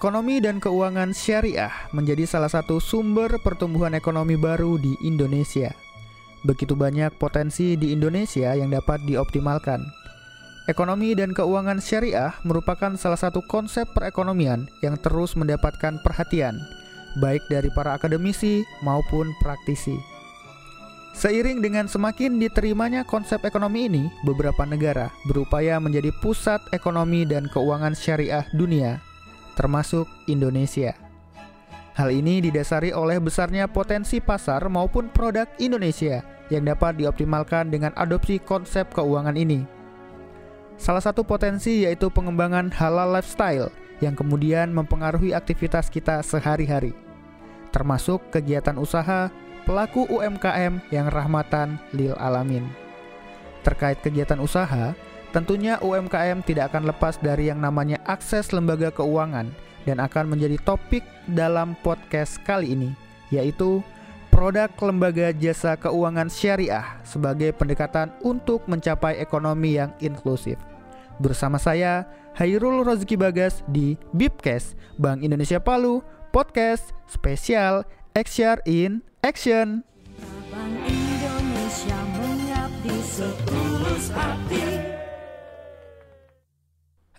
Ekonomi dan keuangan syariah menjadi salah satu sumber pertumbuhan ekonomi baru di Indonesia. Begitu banyak potensi di Indonesia yang dapat dioptimalkan. Ekonomi dan keuangan syariah merupakan salah satu konsep perekonomian yang terus mendapatkan perhatian, baik dari para akademisi maupun praktisi. Seiring dengan semakin diterimanya konsep ekonomi ini, beberapa negara berupaya menjadi pusat ekonomi dan keuangan syariah dunia termasuk Indonesia. Hal ini didasari oleh besarnya potensi pasar maupun produk Indonesia yang dapat dioptimalkan dengan adopsi konsep keuangan ini. Salah satu potensi yaitu pengembangan halal lifestyle yang kemudian mempengaruhi aktivitas kita sehari-hari, termasuk kegiatan usaha pelaku UMKM yang rahmatan lil alamin. Terkait kegiatan usaha, Tentunya UMKM tidak akan lepas dari yang namanya akses lembaga keuangan dan akan menjadi topik dalam podcast kali ini, yaitu produk lembaga jasa keuangan syariah sebagai pendekatan untuk mencapai ekonomi yang inklusif. Bersama saya, Hairul Rozki Bagas di Bipkes, Bank Indonesia Palu, podcast spesial XR in Action. Bank Indonesia mengabdi setulus hati.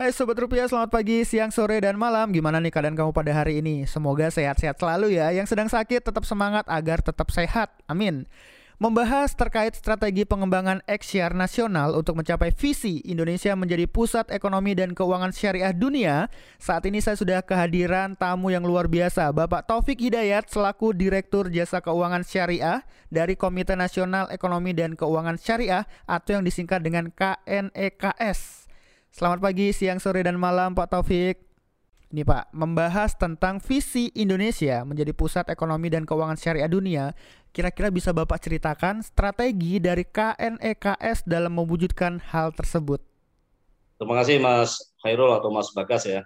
Hai Sobat Rupiah, selamat pagi, siang, sore, dan malam. Gimana nih keadaan kamu pada hari ini? Semoga sehat-sehat selalu ya. Yang sedang sakit tetap semangat agar tetap sehat, amin. Membahas terkait strategi pengembangan XR nasional untuk mencapai visi Indonesia menjadi pusat ekonomi dan keuangan syariah dunia. Saat ini saya sudah kehadiran tamu yang luar biasa Bapak Taufik Hidayat selaku Direktur Jasa Keuangan Syariah Dari Komite Nasional Ekonomi dan Keuangan Syariah Atau yang disingkat dengan KNEKS Selamat pagi, siang, sore, dan malam Pak Taufik. Ini Pak, membahas tentang visi Indonesia menjadi pusat ekonomi dan keuangan syariah dunia. Kira-kira bisa Bapak ceritakan strategi dari KNEKS dalam mewujudkan hal tersebut? Terima kasih Mas Khairul atau Mas Bagas ya.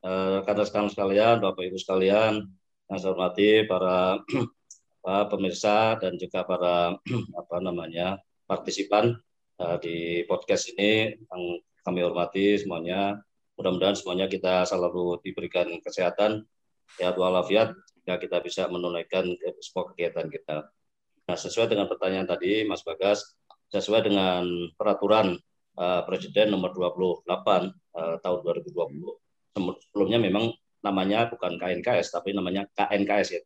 Eh, rekan sekalian, Bapak Ibu sekalian, yang saya hormati para, para pemirsa dan juga para apa namanya partisipan uh, di podcast ini yang kami hormati semuanya. Mudah-mudahan semuanya kita selalu diberikan kesehatan, sehat walafiat, sehingga kita bisa menunaikan semua kegiatan kita. Nah, sesuai dengan pertanyaan tadi, Mas Bagas, sesuai dengan peraturan uh, Presiden nomor 28 uh, tahun 2020. Sebelumnya memang namanya bukan KNKS, tapi namanya KNKS ya,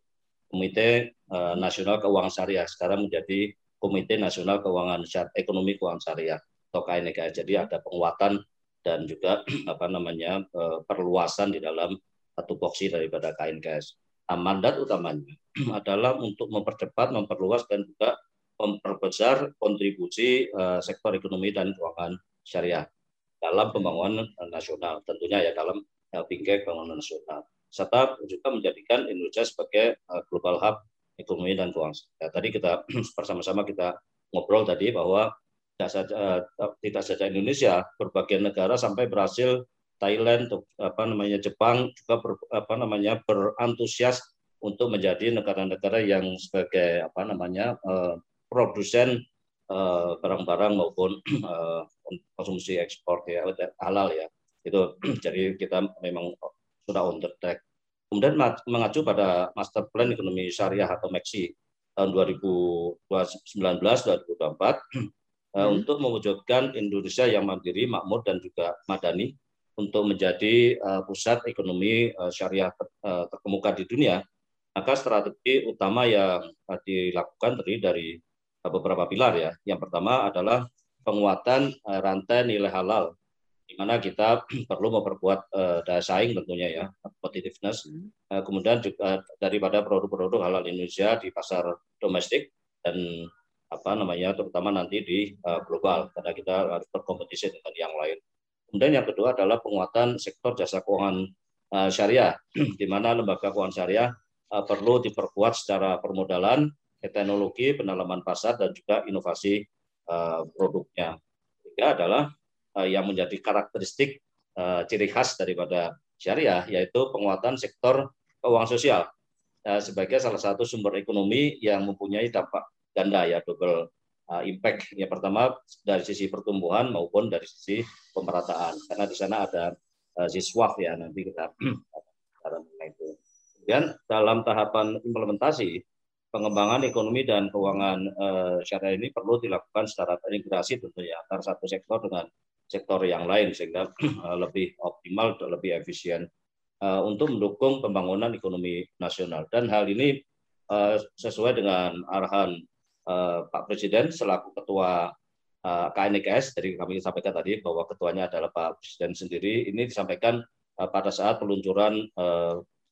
Komite uh, Nasional Keuangan Syariah. Sekarang menjadi Komite Nasional Keuangan Syariah, Ekonomi Keuangan Syariah atau KNK. Jadi ada penguatan dan juga apa namanya eh, perluasan di dalam satu boksi daripada KNKS. Nah, mandat utamanya adalah untuk mempercepat, memperluas dan juga memperbesar kontribusi uh, sektor ekonomi dan keuangan syariah dalam pembangunan nasional, tentunya ya dalam bingkai pembangunan nasional, serta juga menjadikan Indonesia sebagai uh, global hub ekonomi dan keuangan. Ya, tadi kita bersama-sama kita ngobrol tadi bahwa tidak saja eh, tidak saja Indonesia, berbagai negara sampai Brasil, Thailand, apa namanya Jepang juga ber, apa namanya berantusias untuk menjadi negara-negara yang sebagai apa namanya uh, produsen uh, barang-barang maupun konsumsi ekspor ya halal ya itu jadi kita memang sudah on the track. Kemudian mengacu pada Master Plan Ekonomi Syariah atau MEXI tahun 2019-2024 Eh, hmm. untuk mewujudkan Indonesia yang mandiri, makmur dan juga madani untuk menjadi uh, pusat ekonomi uh, syariah ter, uh, terkemuka di dunia, maka strategi utama yang uh, dilakukan terdiri dari uh, beberapa pilar ya. Yang pertama adalah penguatan uh, rantai nilai halal, di mana kita perlu memperkuat uh, daya saing tentunya ya, competitiveness. Uh, kemudian juga daripada produk-produk halal Indonesia di pasar domestik dan apa namanya terutama nanti di uh, global karena kita harus berkompetisi dengan yang lain. Kemudian yang kedua adalah penguatan sektor jasa keuangan uh, syariah di mana lembaga keuangan syariah uh, perlu diperkuat secara permodalan, teknologi, pendalaman pasar dan juga inovasi uh, produknya. Tiga adalah uh, yang menjadi karakteristik uh, ciri khas daripada syariah yaitu penguatan sektor keuangan sosial sebagai salah satu sumber ekonomi yang mempunyai dampak ganda ya double uh, impact. Yang pertama dari sisi pertumbuhan maupun dari sisi pemerataan. Karena di sana ada uh, siswaf ya nanti kita Dan dalam tahapan implementasi pengembangan ekonomi dan keuangan uh, syariah ini perlu dilakukan secara terintegrasi tentunya antara satu sektor dengan sektor yang lain sehingga uh, lebih optimal dan lebih efisien uh, untuk mendukung pembangunan ekonomi nasional. Dan hal ini uh, sesuai dengan arahan uh, Pak Presiden selaku ketua uh, KNKS dari kami sampaikan tadi bahwa ketuanya adalah Pak Presiden sendiri ini disampaikan uh, pada saat peluncuran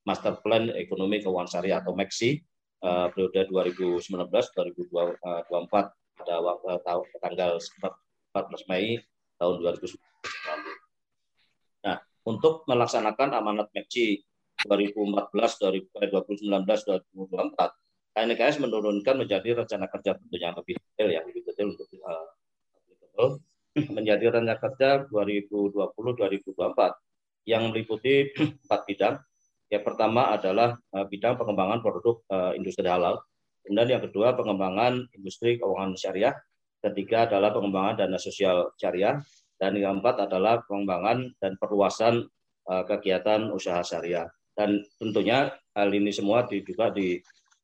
Master Plan Ekonomi Keuangan Syariah atau MEXI uh, periode 2019-2024 pada uh, tanggal 14 Mei tahun 2019. Nah, untuk melaksanakan amanat MECI 2014 2019 2024 KNKS menurunkan menjadi rencana kerja tentunya lebih detail ya lebih detail untuk uh, menjadi rencana kerja 2020-2024 yang meliputi empat bidang yang pertama adalah uh, bidang pengembangan produk uh, industri halal. Kemudian yang kedua pengembangan industri keuangan syariah. Ketiga adalah pengembangan dana sosial syariah. Dan yang keempat adalah pengembangan dan perluasan uh, kegiatan usaha syariah. Dan tentunya hal ini semua juga di,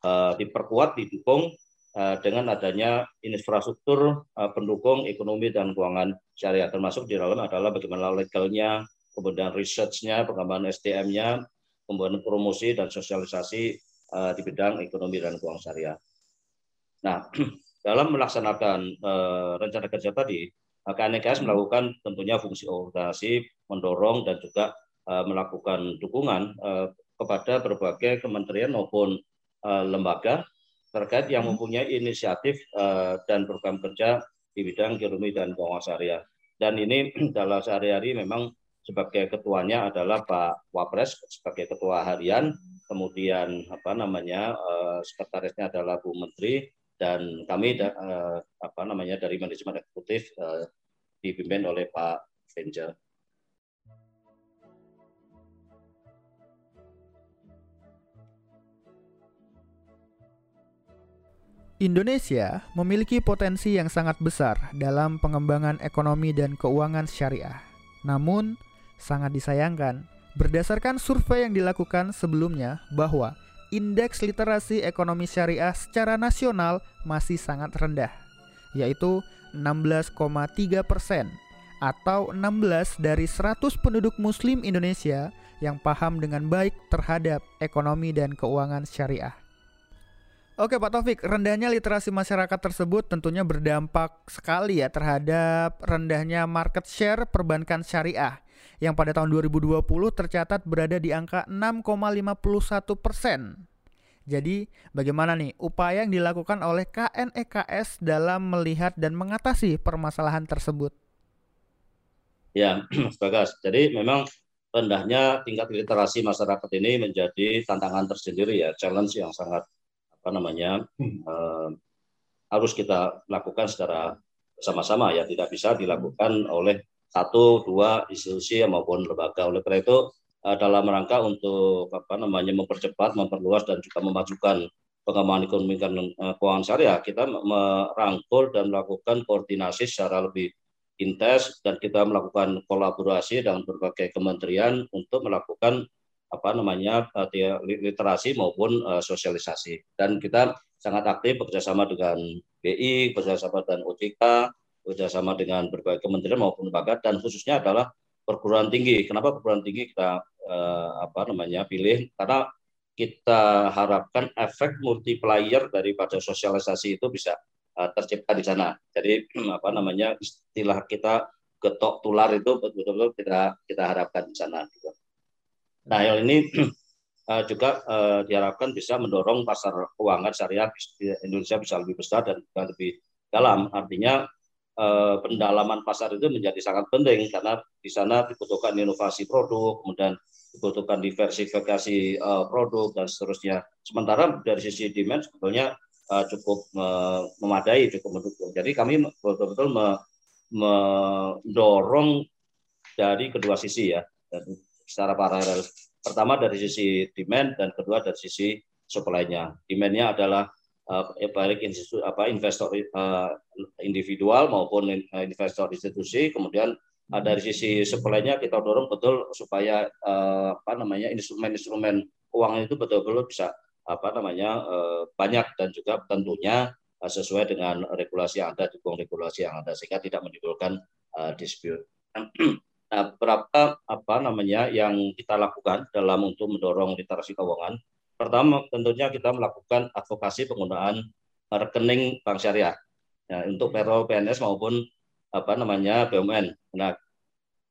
uh, diperkuat, didukung uh, dengan adanya infrastruktur uh, pendukung ekonomi dan keuangan syariah. Termasuk di dalam adalah bagaimana legalnya, kemudian research-nya, pengembangan SDM-nya, pembuatan promosi dan sosialisasi di bidang ekonomi dan keuangan syariah. Nah, dalam melaksanakan rencana kerja tadi, KNKS melakukan tentunya fungsi organisasi, mendorong dan juga melakukan dukungan kepada berbagai kementerian maupun uh, lembaga terkait yang hmm. mempunyai inisiatif uh, dan program kerja di bidang ekonomi dan keuangan syariah. Dan ini dalam sehari-hari memang sebagai ketuanya adalah Pak Wapres sebagai ketua harian, kemudian apa namanya uh, sekretarisnya adalah Bu Menteri dan kami uh, apa namanya dari manajemen eksekutif uh, dipimpin oleh Pak Venja. Indonesia memiliki potensi yang sangat besar dalam pengembangan ekonomi dan keuangan syariah. Namun, sangat disayangkan berdasarkan survei yang dilakukan sebelumnya bahwa indeks literasi ekonomi syariah secara nasional masih sangat rendah, yaitu 16,3 persen atau 16 dari 100 penduduk muslim Indonesia yang paham dengan baik terhadap ekonomi dan keuangan syariah. Oke Pak Taufik, rendahnya literasi masyarakat tersebut tentunya berdampak sekali ya terhadap rendahnya market share perbankan syariah yang pada tahun 2020 tercatat berada di angka 6,51 persen. Jadi, bagaimana nih upaya yang dilakukan oleh KNEKS dalam melihat dan mengatasi permasalahan tersebut? Ya, Mas Bagas. Jadi memang rendahnya tingkat literasi masyarakat ini menjadi tantangan tersendiri ya, challenge yang sangat apa namanya uh, harus kita lakukan secara bersama-sama ya, tidak bisa dilakukan oleh satu dua institusi maupun lembaga. Oleh karena itu uh, dalam rangka untuk apa namanya mempercepat memperluas dan juga memajukan pengembangan ekonomi dan uh, keuangan syariah kita merangkul dan melakukan koordinasi secara lebih intens dan kita melakukan kolaborasi dengan berbagai kementerian untuk melakukan apa namanya uh, literasi maupun uh, sosialisasi dan kita sangat aktif bekerjasama dengan BI bekerjasama dengan OJK bekerjasama dengan berbagai kementerian maupun lembaga dan khususnya adalah perguruan tinggi. Kenapa perguruan tinggi kita eh, apa namanya pilih? Karena kita harapkan efek multiplier daripada sosialisasi itu bisa tercipta di sana. Jadi apa namanya istilah kita getok tular itu betul-betul kita kita harapkan di sana. Gitu. Nah hal ini uh, juga uh, diharapkan bisa mendorong pasar keuangan syariah di Indonesia bisa lebih besar dan lebih dalam. Artinya Eh, pendalaman pasar itu menjadi sangat penting karena di sana dibutuhkan inovasi produk, kemudian dibutuhkan diversifikasi produk dan seterusnya. Sementara dari sisi demand sebetulnya cukup memadai, cukup mendukung. Jadi kami betul-betul me mendorong dari kedua sisi ya, secara paralel. Pertama dari sisi demand dan kedua dari sisi supply-nya. Demand-nya adalah uh, baik institusi apa investor uh, individual maupun investor institusi kemudian uh, dari sisi supply-nya kita dorong betul supaya apa namanya instrumen-instrumen keuangan itu betul-betul bisa apa namanya banyak dan juga tentunya sesuai dengan regulasi yang ada, dukung regulasi yang ada sehingga tidak menimbulkan dispute. Nah, berapa apa namanya yang kita lakukan dalam untuk mendorong literasi keuangan? Pertama, tentunya kita melakukan advokasi penggunaan rekening bank syariah ya, untuk payroll PNS maupun apa namanya BUMN. Nah,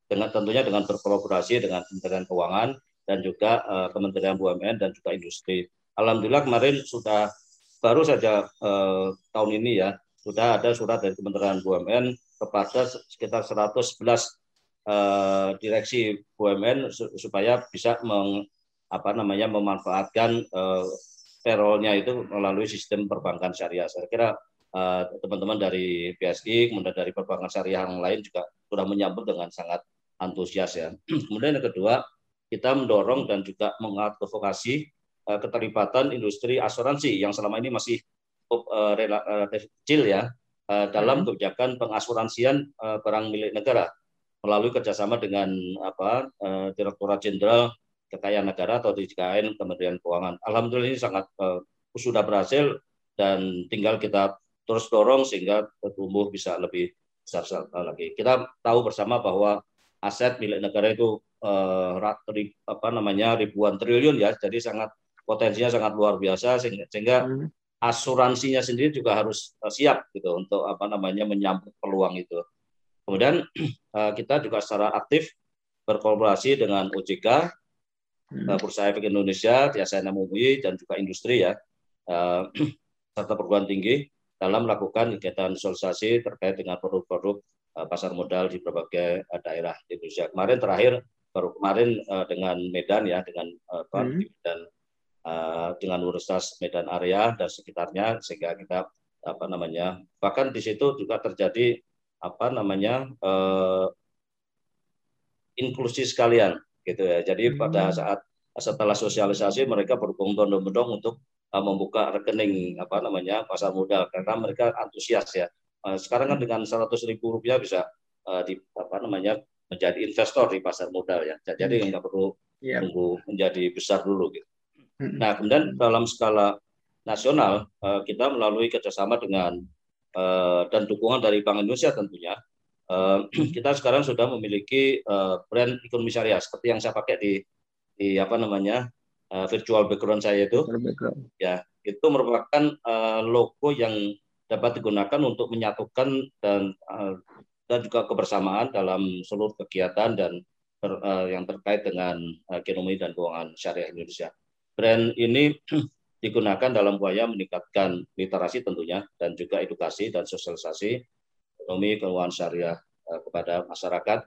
dengan tentunya dengan berkolaborasi dengan Kementerian Keuangan dan juga uh, Kementerian BUMN dan juga industri. Alhamdulillah kemarin sudah baru saja uh, tahun ini ya sudah ada surat dari Kementerian BUMN kepada sekitar 111 uh, direksi BUMN supaya bisa meng, apa namanya memanfaatkan uh, payrollnya itu melalui sistem perbankan syariah. Saya kira uh, teman-teman dari BSI kemudian dari perbankan syariah yang lain juga sudah menyambut dengan sangat antusias ya. kemudian yang kedua kita mendorong dan juga mengadvokasi uh, keterlibatan industri asuransi yang selama ini masih uh, relatif kecil ya uh, dalam hmm. kebijakan pengasuransian uh, barang milik negara melalui kerjasama dengan apa uh, Direktorat Jenderal Kekayaan Negara atau DJKN Kementerian Keuangan. Alhamdulillah ini sangat uh, sudah berhasil dan tinggal kita terus dorong sehingga tumbuh bisa lebih besar lagi. Kita tahu bersama bahwa aset milik negara itu uh, apa namanya ribuan triliun ya, jadi sangat potensinya sangat luar biasa sehingga, sehingga hmm. asuransinya sendiri juga harus uh, siap gitu untuk apa namanya menyambut peluang itu. Kemudian eh, kita juga secara aktif berkolaborasi dengan OJK, hmm. Eh, Bursa Efek Indonesia, TSN MUI, dan juga industri ya, eh, serta perguruan tinggi dalam melakukan kegiatan sosialisasi terkait dengan produk-produk pasar modal di berbagai daerah di Indonesia. Kemarin terakhir baru kemarin dengan Medan ya dengan hmm. dan dengan Universitas Medan area dan sekitarnya sehingga kita apa namanya bahkan di situ juga terjadi apa namanya uh, inklusi sekalian gitu ya. Jadi hmm. pada saat setelah sosialisasi mereka berbondong-bondong untuk uh, membuka rekening apa namanya pasar modal karena mereka antusias ya. Uh, sekarang kan dengan 100 ribu rupiah bisa uh, di apa namanya menjadi investor di pasar modal ya. Jadi hmm. nggak perlu yeah. tunggu menjadi besar dulu gitu. Hmm. Nah kemudian dalam skala nasional uh, kita melalui kerjasama dengan dan dukungan dari Bank Indonesia tentunya, eh, kita sekarang sudah memiliki eh, brand ekonomi syariah seperti yang saya pakai di di apa namanya virtual background saya itu, ya itu merupakan logo yang dapat digunakan untuk menyatukan dan dan juga kebersamaan dalam seluruh kegiatan dan ter, yang terkait dengan ekonomi dan keuangan syariah Indonesia. Brand ini digunakan dalam upaya meningkatkan literasi tentunya dan juga edukasi dan sosialisasi ekonomi keuangan syariah uh, kepada masyarakat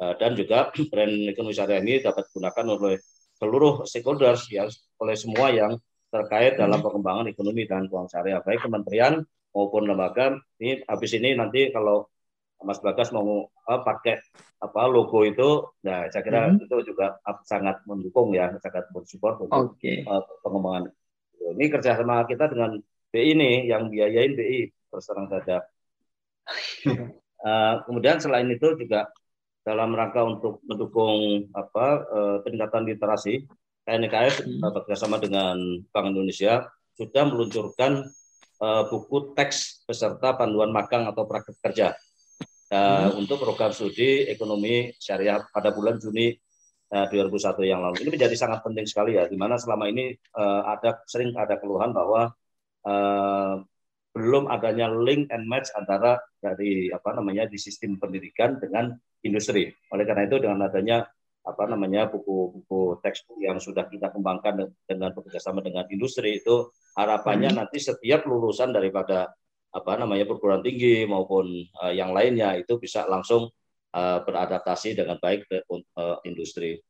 uh, dan juga brand ekonomi syariah ini dapat digunakan oleh seluruh stakeholders ya oleh semua yang terkait dalam pengembangan ekonomi dan keuangan syariah baik kementerian maupun lembaga ini habis ini nanti kalau Mas Bagas mau uh, pakai apa logo itu, nah saya kira hmm. itu juga sangat mendukung ya, sangat bersupport untuk okay. uh, pengembangan ini kerjasama kita dengan BI ini yang biayain BI terus terang saja. uh, kemudian selain itu juga dalam rangka untuk mendukung apa uh, peningkatan literasi, KNKS hmm. uh, bekerjasama dengan Bank Indonesia sudah meluncurkan uh, buku teks beserta panduan magang atau praktek kerja uh, hmm. untuk program studi ekonomi syariah pada bulan Juni 2001 eh, yang lalu. Ini menjadi sangat penting sekali ya, di mana selama ini uh, ada sering ada keluhan bahwa uh, belum adanya link and match antara dari apa namanya di sistem pendidikan dengan industri. Oleh karena itu dengan adanya apa namanya buku-buku teks yang sudah kita kembangkan dengan bekerjasama dengan industri itu harapannya hmm. nanti setiap lulusan daripada apa namanya perguruan tinggi maupun uh, yang lainnya itu bisa langsung uh, beradaptasi dengan baik ke uh, industri.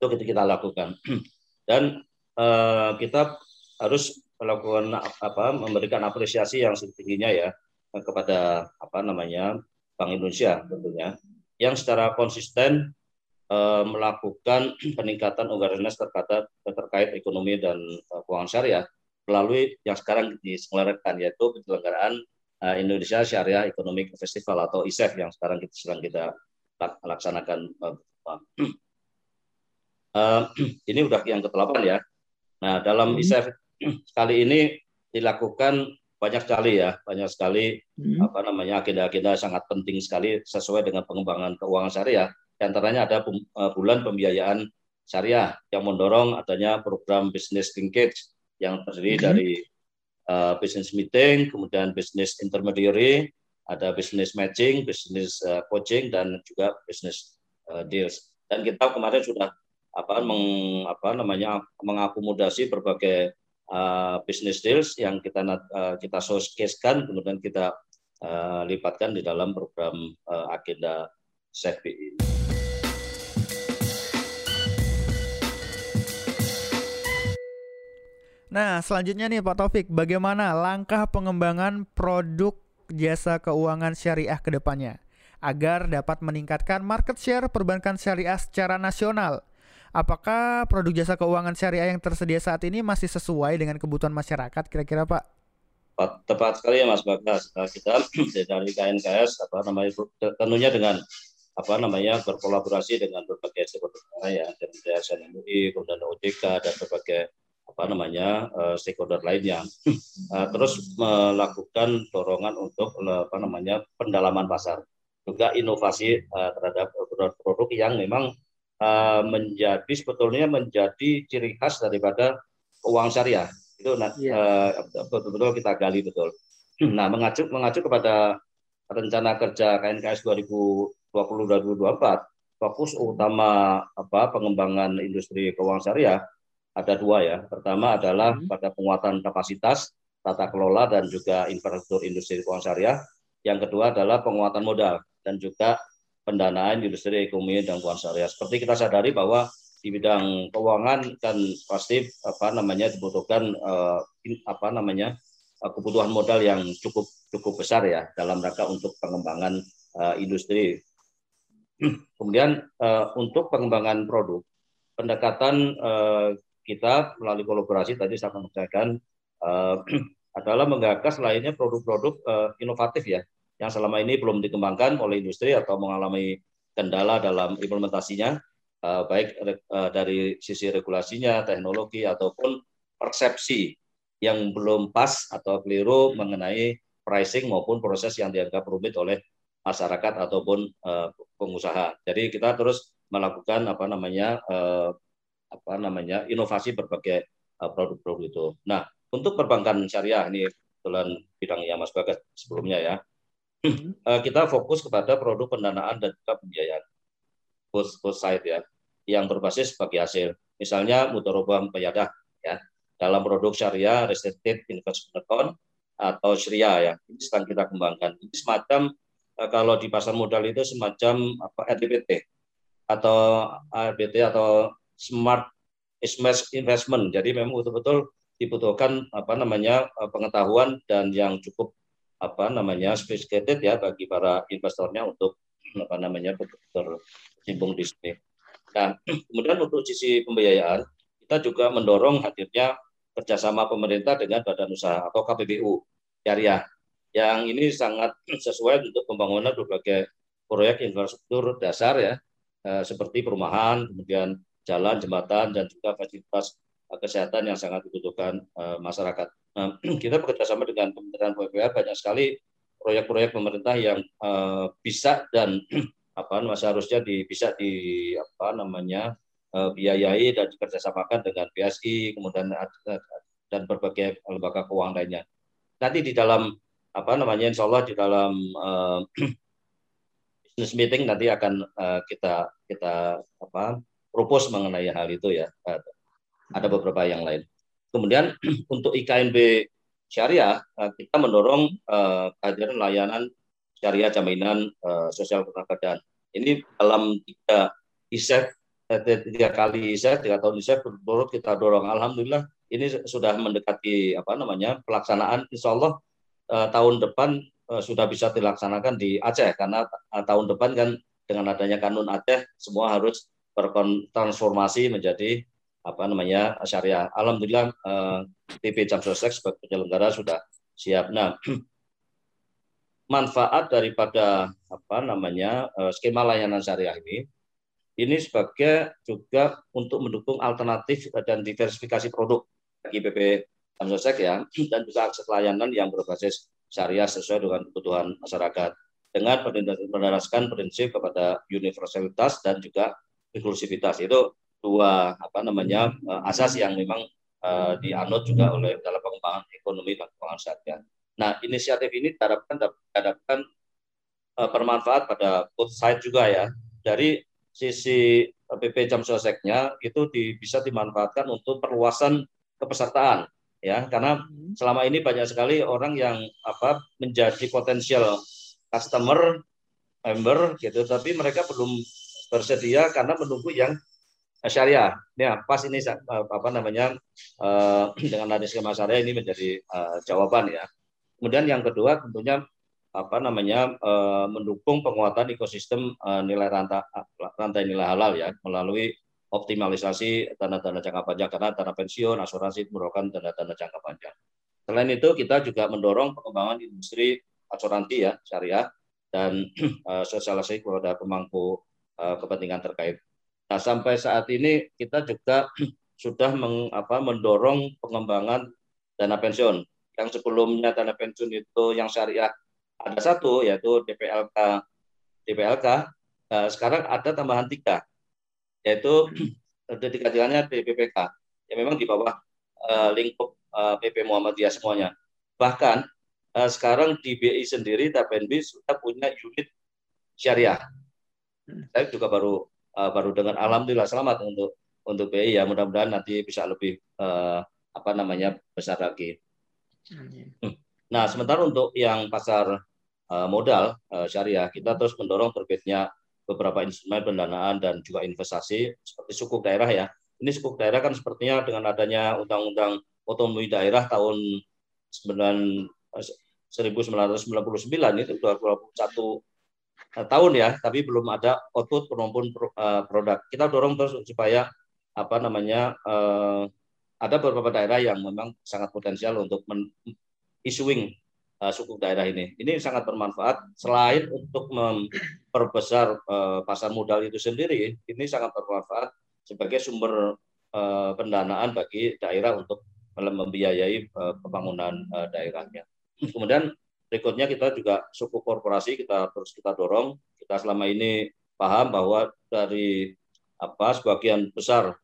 Itu kita, lakukan. Dan uh, kita harus melakukan apa memberikan apresiasi yang setingginya ya kepada apa namanya Bank Indonesia tentunya yang secara konsisten melakukan peningkatan awareness terkait terkait ekonomi dan keuangan syariah melalui yang sekarang diselenggarakan yaitu penyelenggaraan Indonesia Syariah Economic Festival atau ISEF yang sekarang kita sedang kita laksanakan. Uh, uh, ini udah yang ke-8 ya. Nah, dalam hmm. ISEF kali ini dilakukan banyak sekali ya, banyak sekali hmm. apa namanya agenda-agenda sangat penting sekali sesuai dengan pengembangan keuangan syariah. Di antaranya ada bulan pembiayaan syariah yang mendorong adanya program business linkage yang terdiri hmm. dari uh, business meeting, kemudian business intermediary, ada business matching, business uh, coaching dan juga business uh, deals. Dan kita kemarin sudah apa meng, apa namanya mengakomodasi berbagai uh, business deals yang kita uh, kita showcase-kan kemudian kita uh, lipatkan di dalam program uh, agenda SEFI Nah, selanjutnya nih Pak Taufik, bagaimana langkah pengembangan produk jasa keuangan syariah ke depannya agar dapat meningkatkan market share perbankan syariah secara nasional Apakah produk jasa keuangan syariah yang tersedia saat ini masih sesuai dengan kebutuhan masyarakat kira-kira Pak? Tepat sekali ya Mas Bagas. Nah, kita dari KNKS apa namanya tentunya dengan apa namanya berkolaborasi dengan berbagai stakeholder ya dari Yayasan MUI, kemudian OJK dan berbagai apa namanya uh, stakeholder lainnya uh, terus melakukan dorongan untuk apa namanya pendalaman pasar juga inovasi uh, terhadap produk-produk yang memang uh, menjadi sebetulnya menjadi ciri khas daripada uang syariah itu yeah. Iya. uh, betul-betul kita gali betul. Nah mengacu mengacu kepada rencana kerja KNKS 2020-2024 fokus utama apa pengembangan industri keuangan syariah ada dua ya. Pertama adalah hmm. pada penguatan kapasitas tata kelola dan juga infrastruktur industri keuangan syariah. Yang kedua adalah penguatan modal dan juga pendanaan industri ekonomi dan keuangan syariah. Seperti kita sadari bahwa di bidang keuangan kan pasti apa namanya dibutuhkan uh, apa namanya uh, kebutuhan modal yang cukup cukup besar ya dalam rangka untuk pengembangan uh, industri. Kemudian uh, untuk pengembangan produk, pendekatan uh, kita melalui kolaborasi tadi saya mengucapkan uh, adalah menggagas lainnya produk-produk uh, inovatif ya yang selama ini belum dikembangkan oleh industri atau mengalami kendala dalam implementasinya, uh, baik uh, dari sisi regulasinya, teknologi ataupun persepsi yang belum pas atau keliru mengenai pricing maupun proses yang dianggap rumit oleh masyarakat ataupun uh, pengusaha. Jadi kita terus melakukan apa namanya uh, apa namanya inovasi berbagai produk-produk itu. Nah, untuk perbankan syariah ini kebetulan bidangnya Mas Bagas sebelumnya ya. Hmm. Eh, kita fokus kepada produk pendanaan dan juga pembiayaan both, both side ya yang berbasis bagi hasil misalnya mudharabah peyadah ya dalam produk syariah restricted investment account atau syria ya ini sedang kita kembangkan ini semacam eh, kalau di pasar modal itu semacam apa RDPT atau RDPT atau smart investment jadi memang betul-betul dibutuhkan apa namanya eh, pengetahuan dan yang cukup apa namanya sophisticated ya bagi para investornya untuk apa namanya berkecimpung di sini. Nah, kemudian untuk sisi pembiayaan, kita juga mendorong hadirnya kerjasama pemerintah dengan badan usaha atau KPBU syariah yang ini sangat sesuai untuk pembangunan berbagai proyek infrastruktur dasar ya eh, seperti perumahan, kemudian jalan, jembatan dan juga fasilitas kesehatan yang sangat dibutuhkan eh, masyarakat. Nah, kita bekerjasama dengan Kementerian PUPR banyak sekali proyek-proyek pemerintah yang uh, bisa dan apa harusnya di, bisa di apa namanya biayai dan dikerjasamakan dengan BSI kemudian dan berbagai lembaga keuangan lainnya. Nanti di dalam apa namanya Insya Allah di dalam uh, business meeting nanti akan uh, kita kita apa propose mengenai hal itu ya. Ada beberapa yang lain. Kemudian untuk IKNB syariah eh, kita mendorong eh, kehadiran layanan syariah jaminan eh, sosial ketenagakerjaan. Ini dalam tiga ISEF tiga kali ISEF tiga tahun ISEF berturut kita dorong. Alhamdulillah ini sudah mendekati apa namanya pelaksanaan. Insya Allah tahun depan sudah bisa dilaksanakan di Aceh karena tahun depan kan dengan adanya kanun Aceh semua harus bertransformasi menjadi apa namanya syariah. Alhamdulillah eh, TV Jamsosek sebagai penyelenggara sudah siap. Nah, manfaat daripada apa namanya uh, skema layanan syariah ini ini sebagai juga untuk mendukung alternatif dan diversifikasi produk bagi BP Samsosek ya dan juga akses layanan yang berbasis syariah sesuai dengan kebutuhan masyarakat dengan berdasarkan prinsip kepada universalitas dan juga inklusivitas itu dua apa namanya eh, asas yang memang uh, dianut juga oleh dalam pengembangan ekonomi dan keuangan syariah. Nah, inisiatif ini diharapkan diharapkan uh, bermanfaat pada both side juga ya. Dari sisi PP Jam Soseknya itu di, bisa dimanfaatkan untuk perluasan kepesertaan ya karena hmm. selama ini banyak sekali orang yang apa menjadi potensial customer member gitu tapi mereka belum bersedia karena menunggu yang syariah. Ya, pas ini apa namanya uh, dengan ada skema syariah ini menjadi jawaban ya. Kemudian yang kedua tentunya apa namanya mendukung penguatan ekosistem nilai rantai rantai nilai halal ya melalui optimalisasi dana-dana jangka panjang karena dana pensiun, asuransi merupakan dana-dana jangka panjang. Selain itu kita juga mendorong pengembangan industri asuransi ya syariah dan sosialisasi kepada pemangku kepentingan terkait. Nah, sampai saat ini kita juga sudah meng, apa, mendorong pengembangan dana pensiun. Yang sebelumnya dana pensiun itu yang syariah ada satu yaitu DPLK DPLK. Nah, sekarang ada tambahan tiga yaitu tiganya BPPK yang memang di bawah uh, lingkup uh, eh, PP Muhammadiyah semuanya. Bahkan uh, sekarang di BI sendiri TPNB sudah punya unit syariah. Saya juga baru uh, baru dengan alhamdulillah selamat untuk untuk BI ya mudah-mudahan nanti bisa lebih uh, apa namanya besar lagi. Hmm. Nah sementara untuk yang pasar uh, modal uh, syariah kita terus mendorong terbitnya beberapa instrumen pendanaan dan juga investasi seperti suku daerah ya. Ini suku daerah kan sepertinya dengan adanya undang-undang otonomi daerah tahun 1999 itu 21 eh, tahun ya, tapi belum ada output maupun eh, produk. Kita dorong terus supaya apa namanya uh, ada beberapa daerah yang memang sangat potensial untuk men issuing suku daerah ini. Ini sangat bermanfaat selain untuk memperbesar pasar modal itu sendiri, ini sangat bermanfaat sebagai sumber pendanaan bagi daerah untuk membiayai pembangunan daerahnya. Kemudian berikutnya kita juga suku korporasi kita terus kita dorong. Kita selama ini paham bahwa dari apa sebagian besar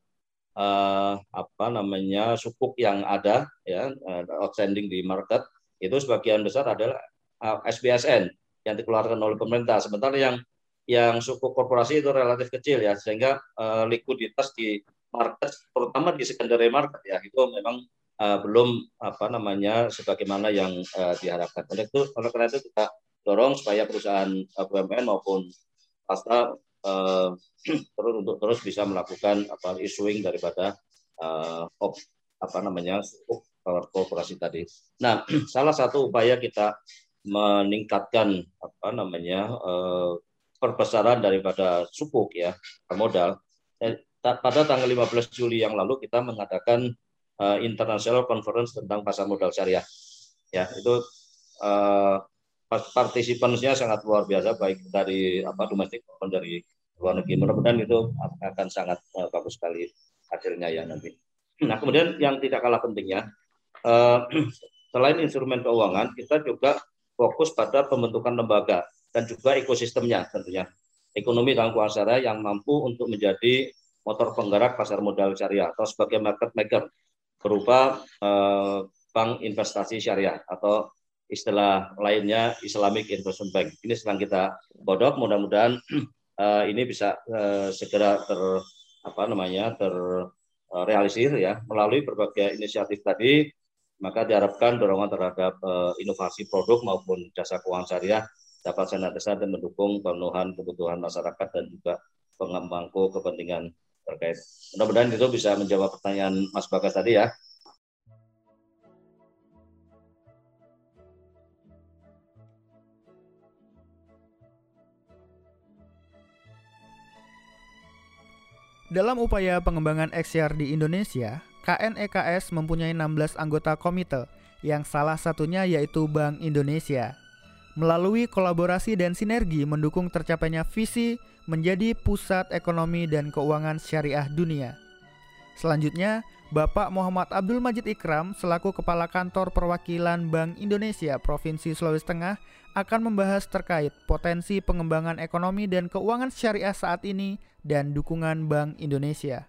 uh, apa namanya sukuk yang ada ya outstanding di market itu sebagian besar adalah uh, SBSN yang dikeluarkan oleh pemerintah. Sementara yang yang suku korporasi itu relatif kecil ya, sehingga uh, likuiditas di market, terutama di secondary market ya, itu memang uh, belum apa namanya sebagaimana yang uh, diharapkan. Oleh itu, oleh karena itu kita dorong supaya perusahaan uh, BUMN maupun swasta uh, terus untuk terus bisa melakukan apa issuing daripada uh, op, apa namanya suku korporasi tadi. Nah, salah satu upaya kita meningkatkan apa namanya eh, perbesaran daripada sukuk ya modal. Eh, pada tanggal 15 Juli yang lalu kita mengadakan uh, International Conference tentang pasar modal syariah. Ya, itu uh, partisipannya sangat luar biasa baik dari apa domestik maupun dari luar negeri. Mudah-mudahan itu akan sangat uh, bagus sekali hasilnya ya nanti. Nah, kemudian yang tidak kalah pentingnya uh, selain instrumen keuangan, kita juga fokus pada pembentukan lembaga dan juga ekosistemnya tentunya. Ekonomi dan keuangan syariah yang mampu untuk menjadi motor penggerak pasar modal syariah atau sebagai market maker berupa uh, bank investasi syariah atau istilah lainnya Islamic Investment Bank. Ini sedang kita bodok, mudah-mudahan uh, ini bisa uh, segera ter apa namanya terrealisir ya melalui berbagai inisiatif tadi maka diharapkan dorongan terhadap uh, inovasi produk maupun jasa keuangan syariah dapat senantiasa dan mendukung pemenuhan kebutuhan masyarakat dan juga pengembangku kepentingan terkait. Mudah-mudahan itu bisa menjawab pertanyaan Mas Bagas tadi ya. Dalam upaya pengembangan XR di Indonesia, KNEKS mempunyai 16 anggota komite, yang salah satunya yaitu Bank Indonesia. Melalui kolaborasi dan sinergi mendukung tercapainya visi menjadi pusat ekonomi dan keuangan syariah dunia. Selanjutnya, Bapak Muhammad Abdul Majid Ikram selaku Kepala Kantor Perwakilan Bank Indonesia Provinsi Sulawesi Tengah akan membahas terkait potensi pengembangan ekonomi dan keuangan syariah saat ini dan dukungan Bank Indonesia.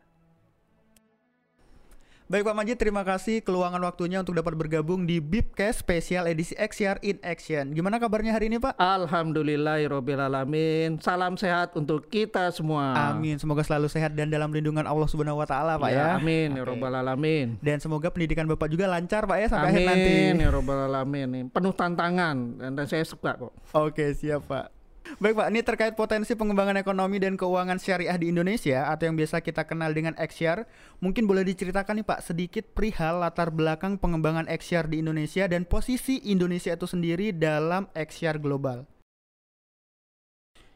Baik Pak Majid, terima kasih keluangan waktunya untuk dapat bergabung di Bipcast Special Edisi XR in Action. Gimana kabarnya hari ini Pak? Alhamdulillahirobbilalamin. Salam sehat untuk kita semua. Amin. Semoga selalu sehat dan dalam lindungan Allah Subhanahu Wa Taala Pak ya. ya. Amin ya robbal alamin. Dan semoga pendidikan Bapak juga lancar Pak ya sampai amin, akhir nanti. Amin ya alamin. Penuh tantangan dan saya suka kok. Oke siap Pak. Baik Pak, ini terkait potensi pengembangan ekonomi dan keuangan syariah di Indonesia atau yang biasa kita kenal dengan XR, mungkin boleh diceritakan nih Pak sedikit perihal latar belakang pengembangan XR di Indonesia dan posisi Indonesia itu sendiri dalam XR global.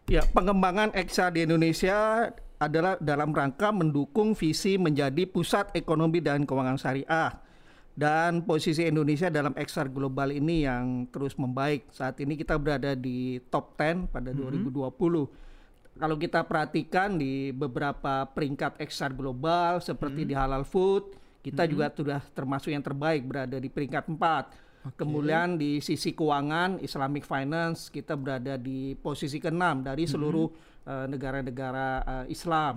Ya, pengembangan XR di Indonesia adalah dalam rangka mendukung visi menjadi pusat ekonomi dan keuangan syariah dan posisi Indonesia dalam XR global ini yang terus membaik. Saat ini kita berada di top 10 pada mm -hmm. 2020. Kalau kita perhatikan di beberapa peringkat XR global seperti mm -hmm. di halal food, kita mm -hmm. juga sudah termasuk yang terbaik berada di peringkat 4. Okay. Kemudian di sisi keuangan Islamic finance kita berada di posisi ke-6 dari seluruh eh, negara-negara mm -hmm. uh, uh, Islam.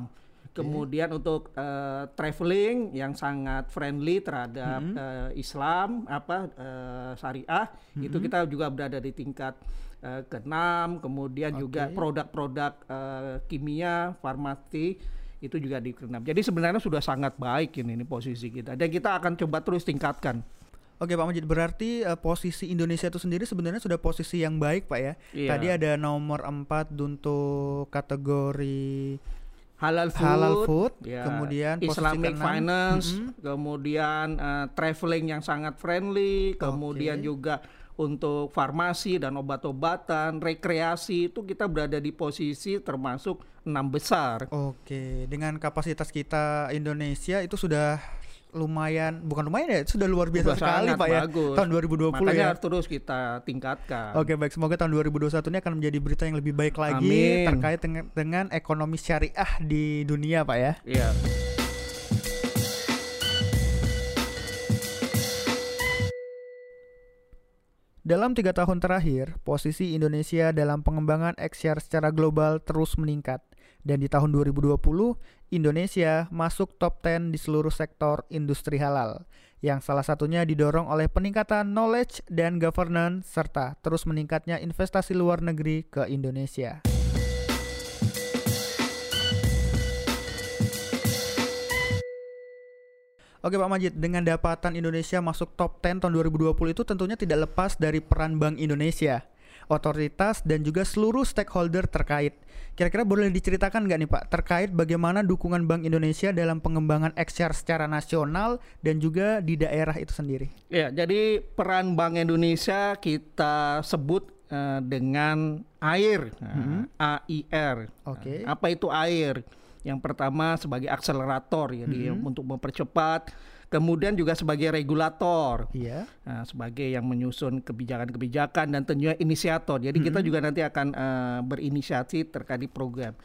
Kemudian untuk uh, traveling yang sangat friendly terhadap mm -hmm. uh, Islam apa uh, syariah mm -hmm. itu kita juga berada di tingkat uh, keenam. Kemudian okay. juga produk-produk uh, kimia, farmasi itu juga di keenam. Jadi sebenarnya sudah sangat baik ini, ini posisi kita dan kita akan coba terus tingkatkan. Oke Pak Majid, berarti uh, posisi Indonesia itu sendiri sebenarnya sudah posisi yang baik Pak ya. Iya. Tadi ada nomor 4 untuk kategori halal food, halal food ya. kemudian Islamic finance, mm -hmm. kemudian uh, traveling yang sangat friendly, kemudian okay. juga untuk farmasi dan obat-obatan, rekreasi itu kita berada di posisi termasuk enam besar. Oke, dengan kapasitas kita Indonesia itu sudah lumayan bukan lumayan ya sudah luar biasa sudah sekali Pak ya bagus. tahun 2020 Makanya ya terus kita tingkatkan. Oke baik semoga tahun 2021 ini akan menjadi berita yang lebih baik lagi Amin. terkait dengan, dengan ekonomi syariah di dunia Pak ya. Iya. Dalam tiga tahun terakhir, posisi Indonesia dalam pengembangan XR secara global terus meningkat. Dan di tahun 2020, Indonesia masuk top 10 di seluruh sektor industri halal, yang salah satunya didorong oleh peningkatan knowledge dan governance serta terus meningkatnya investasi luar negeri ke Indonesia. Oke Pak Majid, dengan dapatan Indonesia masuk top 10 tahun 2020 itu tentunya tidak lepas dari peran Bank Indonesia otoritas dan juga seluruh stakeholder terkait. Kira-kira boleh diceritakan nggak nih Pak terkait bagaimana dukungan Bank Indonesia dalam pengembangan XR secara nasional dan juga di daerah itu sendiri? Ya, jadi peran Bank Indonesia kita sebut uh, dengan AIR, hmm. AIR. Oke. Okay. Uh, apa itu AIR? Yang pertama sebagai akselerator ya, hmm. untuk mempercepat kemudian juga sebagai regulator, iya. nah, sebagai yang menyusun kebijakan-kebijakan dan tentunya inisiator. Jadi hmm. kita juga nanti akan uh, berinisiasi terkait di program.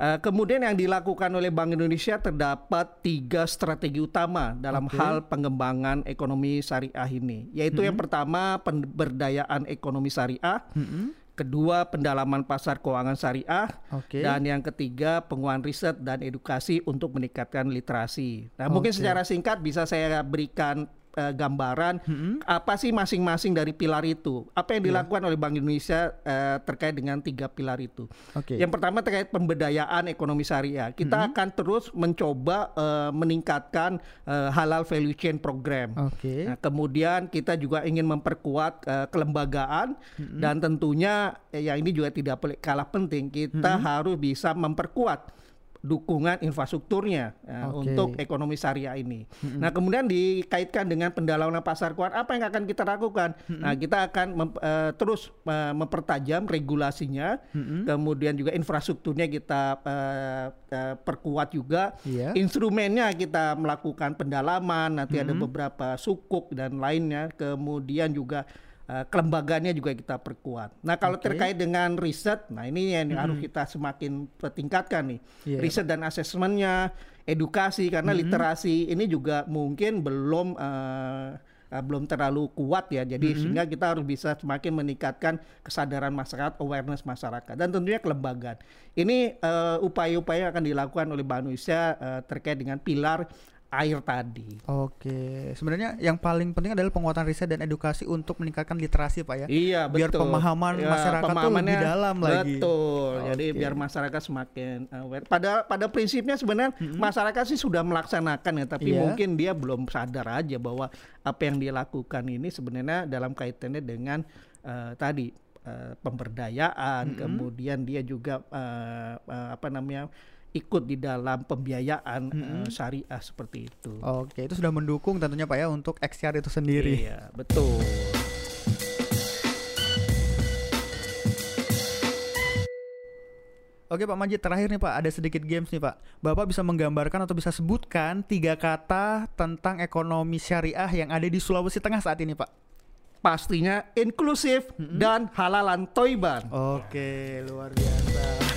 Uh, kemudian yang dilakukan oleh Bank Indonesia terdapat tiga strategi utama dalam okay. hal pengembangan ekonomi syariah ini, yaitu -hmm. yang pertama pemberdayaan ekonomi syariah, -hmm kedua pendalaman pasar keuangan syariah, okay. dan yang ketiga penguatan riset dan edukasi untuk meningkatkan literasi. Nah, okay. mungkin secara singkat bisa saya berikan uh, gambaran hmm. apa sih masing-masing dari pilar itu. Apa yang iya. dilakukan yeah. oleh Bank Indonesia uh, terkait dengan tiga pilar itu. Okay. Yang pertama terkait pemberdayaan ekonomi syariah. Kita hmm. akan terus mencoba uh, meningkatkan uh, halal value chain program. Okay. Nah, kemudian kita juga ingin memperkuat uh, kelembagaan hmm. dan tentunya yang ini juga tidak kalah penting. Kita hmm. harus bisa memperkuat dukungan infrastrukturnya ya, okay. untuk ekonomi syariah ini. Mm-hmm. Nah, kemudian dikaitkan dengan pendalaman pasar keuangan, apa yang akan kita lakukan? Mm-hmm. Nah, kita akan mem, uh, terus uh, mempertajam regulasinya, mm-hmm. kemudian juga infrastrukturnya kita uh, uh, perkuat juga, yeah. instrumennya kita melakukan pendalaman, nanti mm-hmm. ada beberapa sukuk dan lainnya, kemudian juga uh, kelembagaannya juga kita perkuat. Nah kalau okay. terkait dengan riset, nah ini yang mm-hmm. harus kita semakin tingkatkan nih, yeah. riset dan asesmennya, edukasi karena mm-hmm. literasi ini juga mungkin belum uh, uh, belum terlalu kuat ya. Jadi mm-hmm. sehingga kita harus bisa semakin meningkatkan kesadaran masyarakat, awareness masyarakat dan tentunya kelembagaan. Ini uh, upaya-upaya akan dilakukan oleh Bank Indonesia uh, terkait dengan pilar air tadi. Oke, sebenarnya yang paling penting adalah penguatan riset dan edukasi untuk meningkatkan literasi, Pak ya. Iya, betul. Biar pemahaman ya, masyarakat tuh lebih dalam betul. lagi. Betul. Jadi biar masyarakat semakin aware. Pada pada prinsipnya sebenarnya mm -hmm. masyarakat sih sudah melaksanakan ya, tapi yeah. mungkin dia belum sadar aja bahwa apa yang dia lakukan ini sebenarnya dalam kaitannya dengan uh, tadi uh, pemberdayaan, mm -hmm. kemudian dia juga uh, uh, apa namanya ikut di dalam pembiayaan mm -hmm. uh, syariah seperti itu. Oke, itu sudah mendukung tentunya Pak ya untuk XR itu sendiri. Iya, betul. Oke Pak Majid, terakhir nih Pak, ada sedikit games nih Pak. Bapak bisa menggambarkan atau bisa sebutkan tiga kata tentang ekonomi syariah yang ada di Sulawesi Tengah saat ini Pak. Pastinya inklusif mm -hmm. dan halalan toiban. Oke, luar biasa.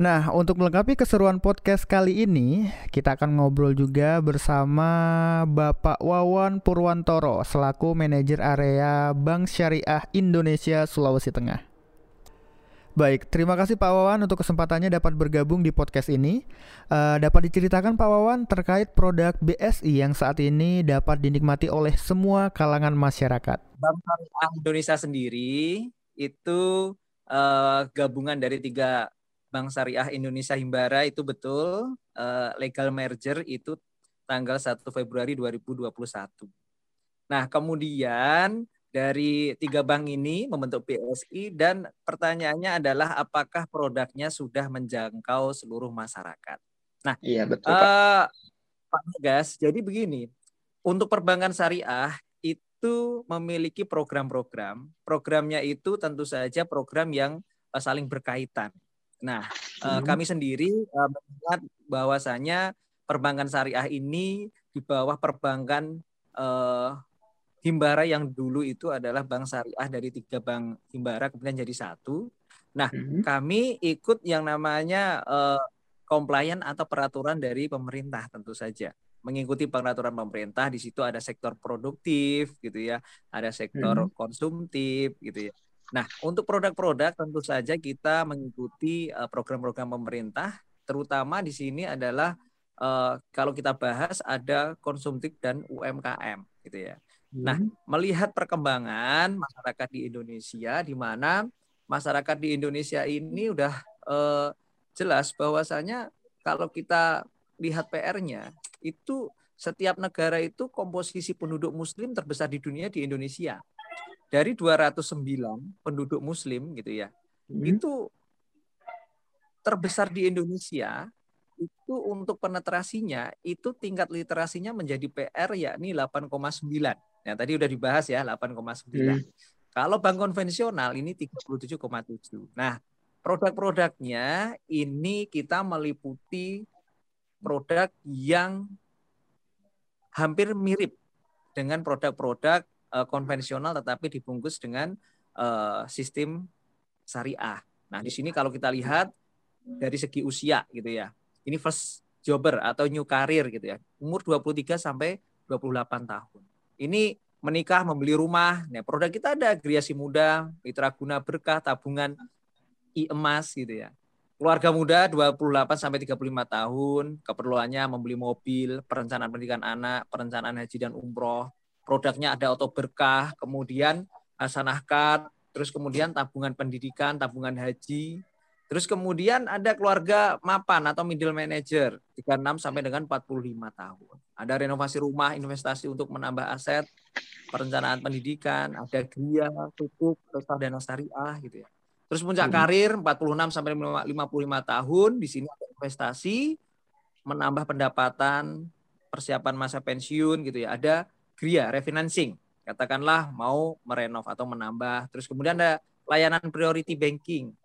Nah, untuk melengkapi keseruan podcast kali ini, kita akan ngobrol juga bersama Bapak Wawan Purwantoro selaku manajer area Bank Syariah Indonesia Sulawesi Tengah. Baik, terima kasih Pak Wawan untuk kesempatannya dapat bergabung di podcast ini. Uh, dapat diceritakan Pak Wawan terkait produk BSI yang saat ini dapat dinikmati oleh semua kalangan masyarakat. Bank Syariah Indonesia sendiri itu uh, gabungan dari tiga Bank Syariah Indonesia Himbara itu betul uh, legal merger itu tanggal 1 Februari 2021. Nah, kemudian dari tiga bank ini membentuk BSI dan pertanyaannya adalah apakah produknya sudah menjangkau seluruh masyarakat. Nah, iya betul uh, Pak Gas, jadi begini, untuk perbankan syariah itu memiliki program-program. Programnya itu tentu saja program yang uh, saling berkaitan. Nah, hmm. kami sendiri uh, melihat bahwasanya perbankan syariah ini di bawah perbankan uh, Himbara yang dulu itu adalah bank syariah dari tiga bank Himbara kemudian jadi satu. Nah, hmm. kami ikut yang namanya uh, compliant atau peraturan dari pemerintah tentu saja mengikuti peraturan pemerintah di situ ada sektor produktif gitu ya ada sektor hmm. konsumtif gitu ya Nah, untuk produk-produk tentu saja kita mengikuti eh, program-program pemerintah, terutama di sini adalah uh, kalau kita bahas ada konsumtif dan UMKM, gitu ya. Nah, hmm. melihat perkembangan masyarakat di Indonesia, di mana masyarakat di Indonesia ini udah uh, jelas bahwasanya kalau kita lihat PR-nya itu setiap negara itu komposisi penduduk Muslim terbesar di dunia di Indonesia dari 209 penduduk muslim gitu ya. Hmm. Itu terbesar di Indonesia itu untuk penetrasinya itu tingkat literasinya menjadi PR yakni 8,9. Nah, tadi udah dibahas ya 8,9. Hmm. Kalau bank konvensional ini 37,7. Nah, produk-produknya ini kita meliputi produk yang hampir mirip dengan produk-produk uh, konvensional tetapi dibungkus dengan uh, sistem syariah. Nah, di sini kalau kita lihat dari segi usia gitu ya. Ini first jobber atau new career gitu ya. Umur 23 sampai 28 tahun. Ini menikah, membeli rumah. Nah, produk kita ada Griasi Muda, Mitra Guna Berkah, tabungan i emas gitu ya. Keluarga muda 28 sampai 35 tahun, keperluannya membeli mobil, perencanaan pendidikan anak, perencanaan haji dan umroh, produknya ada auto berkah, kemudian hasanahkat, terus kemudian tabungan pendidikan, tabungan haji, terus kemudian ada keluarga mapan atau middle manager 36 sampai dengan 45 tahun. Ada renovasi rumah, investasi untuk menambah aset, perencanaan pendidikan, ada gria, tutup, dana syariah gitu ya. Terus puncak hmm. karir 46 sampai 55 tahun, di sini ada investasi, menambah pendapatan, persiapan masa pensiun gitu ya. Ada gria refinancing katakanlah mau merenov atau menambah terus kemudian ada layanan priority banking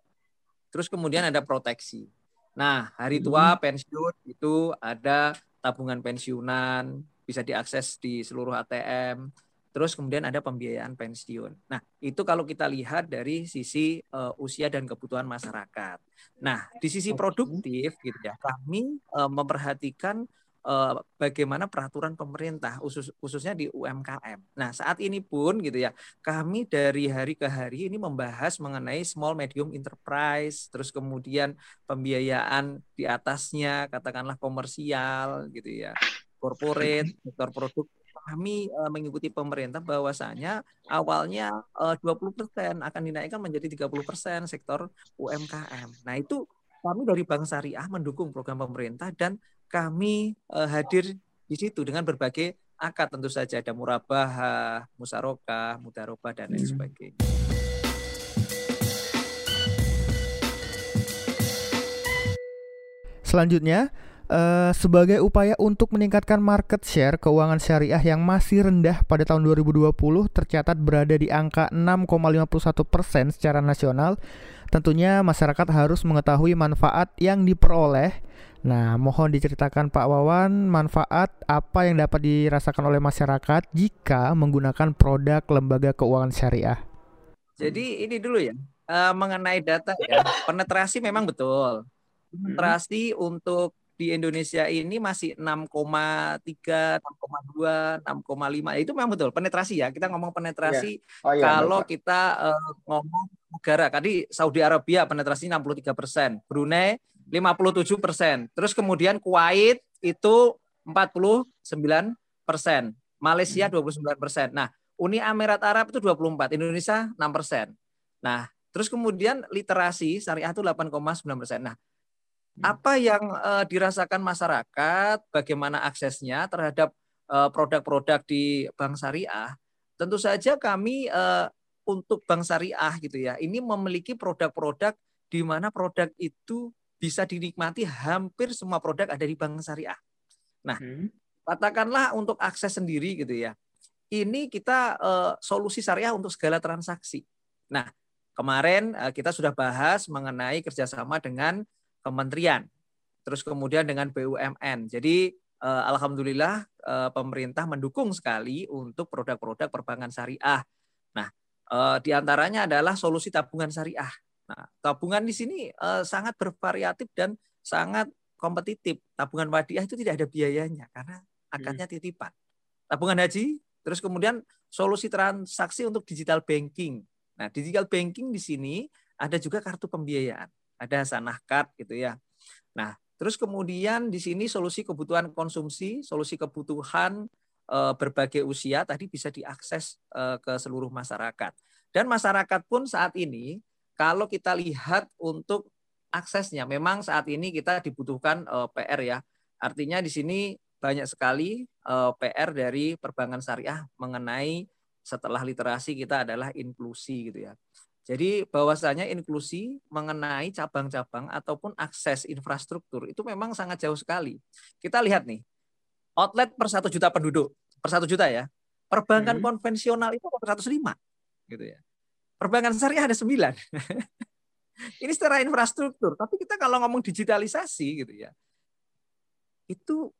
terus kemudian ada proteksi nah hari tua hmm. pensiun itu ada tabungan pensiunan, bisa diakses di seluruh ATM. Terus kemudian ada pembiayaan pensiun. Nah, itu kalau kita lihat dari sisi uh, usia dan kebutuhan masyarakat. Nah, di sisi produktif gitu ya, kami uh, memperhatikan uh, bagaimana peraturan pemerintah khusus, khususnya di UMKM. Nah, saat ini pun gitu ya, kami dari hari ke hari ini membahas mengenai small medium enterprise, terus kemudian pembiayaan di atasnya katakanlah komersial gitu ya corporate, sektor produk kami uh, mengikuti pemerintah bahwasanya awalnya uh, 20% akan dinaikkan menjadi 30% sektor UMKM. Nah, itu kami dari Bank Syariah mendukung program pemerintah dan kami uh, hadir di situ dengan berbagai akad tentu saja ada murabah, musarokah, mudarobah dan lain hmm. sebagainya. Selanjutnya, uh, sebagai upaya untuk meningkatkan market share keuangan syariah yang masih rendah pada tahun 2020 tercatat berada di angka 6,51 persen secara nasional. Tentunya masyarakat harus mengetahui manfaat yang diperoleh. Nah, mohon diceritakan Pak Wawan manfaat apa yang dapat dirasakan oleh masyarakat jika menggunakan produk lembaga keuangan syariah. Jadi ini dulu ya uh, mengenai data ya penetrasi memang betul penetrasi untuk di Indonesia ini masih 6,3, 6,2, 6,5. Itu memang betul penetrasi ya. Kita ngomong penetrasi yeah. oh, iya, kalau betul. kita uh, ngomong negara. Tadi Saudi Arabia penetrasi 63 persen, Brunei 57 persen, terus kemudian Kuwait itu 49 persen, Malaysia 29 hmm. persen. Nah, Uni Emirat Arab itu 24, Indonesia 6 persen. Nah, terus kemudian literasi syariah itu 8,9 persen. Nah. Apa yang uh, dirasakan masyarakat, bagaimana aksesnya terhadap uh, produk-produk di bank syariah. Tentu saja kami uh, untuk bank syariah gitu ya, ini memiliki produk-produk di mana produk itu bisa dinikmati hampir semua produk ada di bank syariah. Nah, hmm. katakanlah untuk akses sendiri gitu ya. Ini kita uh, solusi syariah untuk segala transaksi. Nah, kemarin uh, kita sudah bahas mengenai kerjasama dengan kementerian, terus kemudian dengan BUMN. Jadi eh, alhamdulillah eh, pemerintah mendukung sekali untuk produk-produk perbankan syariah. Nah, eh, di antaranya adalah solusi tabungan syariah. Nah, tabungan di sini eh, sangat bervariatif dan sangat kompetitif. Tabungan wadiah itu tidak ada biayanya karena akadnya hmm. titipan. Tabungan haji, terus kemudian solusi transaksi untuk digital banking. Nah, digital banking di sini ada juga kartu pembiayaan ada sanah card gitu ya. Nah, terus kemudian di sini solusi kebutuhan konsumsi, solusi kebutuhan e, berbagai usia tadi bisa diakses e, ke seluruh masyarakat. Dan masyarakat pun saat ini kalau kita lihat untuk aksesnya memang saat ini kita dibutuhkan e, PR ya. Artinya di sini banyak sekali PR dari perbankan syariah mengenai setelah literasi kita adalah inklusi gitu ya. Jadi bahwasanya inklusi mengenai cabang-cabang ataupun akses infrastruktur itu memang sangat jauh sekali. Kita lihat nih, outlet per satu juta penduduk, per satu juta ya. Perbankan hmm. konvensional itu per 105 gitu ya. Perbankan syariah ada 9. Ini secara infrastruktur, tapi kita kalau ngomong digitalisasi gitu ya. Itu